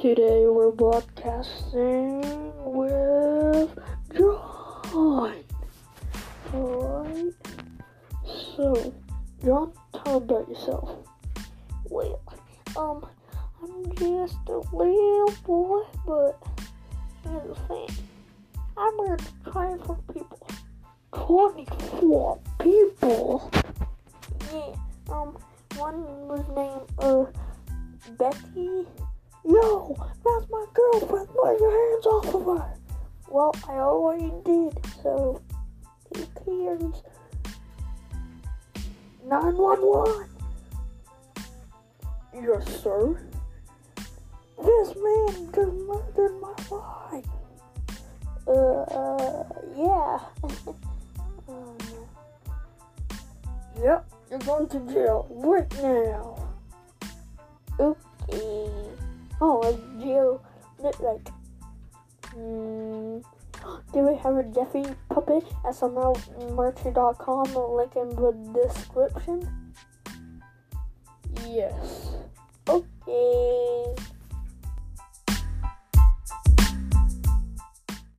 Today we're broadcasting with John. Alright. So, John, tell about yourself. Well, um, I'm just a little boy, but here's the thing. I'm to train for people. 24 people? Yeah, um, one was named, uh, Betty. Yo, that's my girlfriend. Put your hands off of her. Well, I already did, so who cares? 911. Yes, sir. This man just murdered my wife. Uh, uh yeah. um, Yep, you're going to jail right now. Like, hmm. Do we have a Jeffy puppet at? Link in the description. Yes.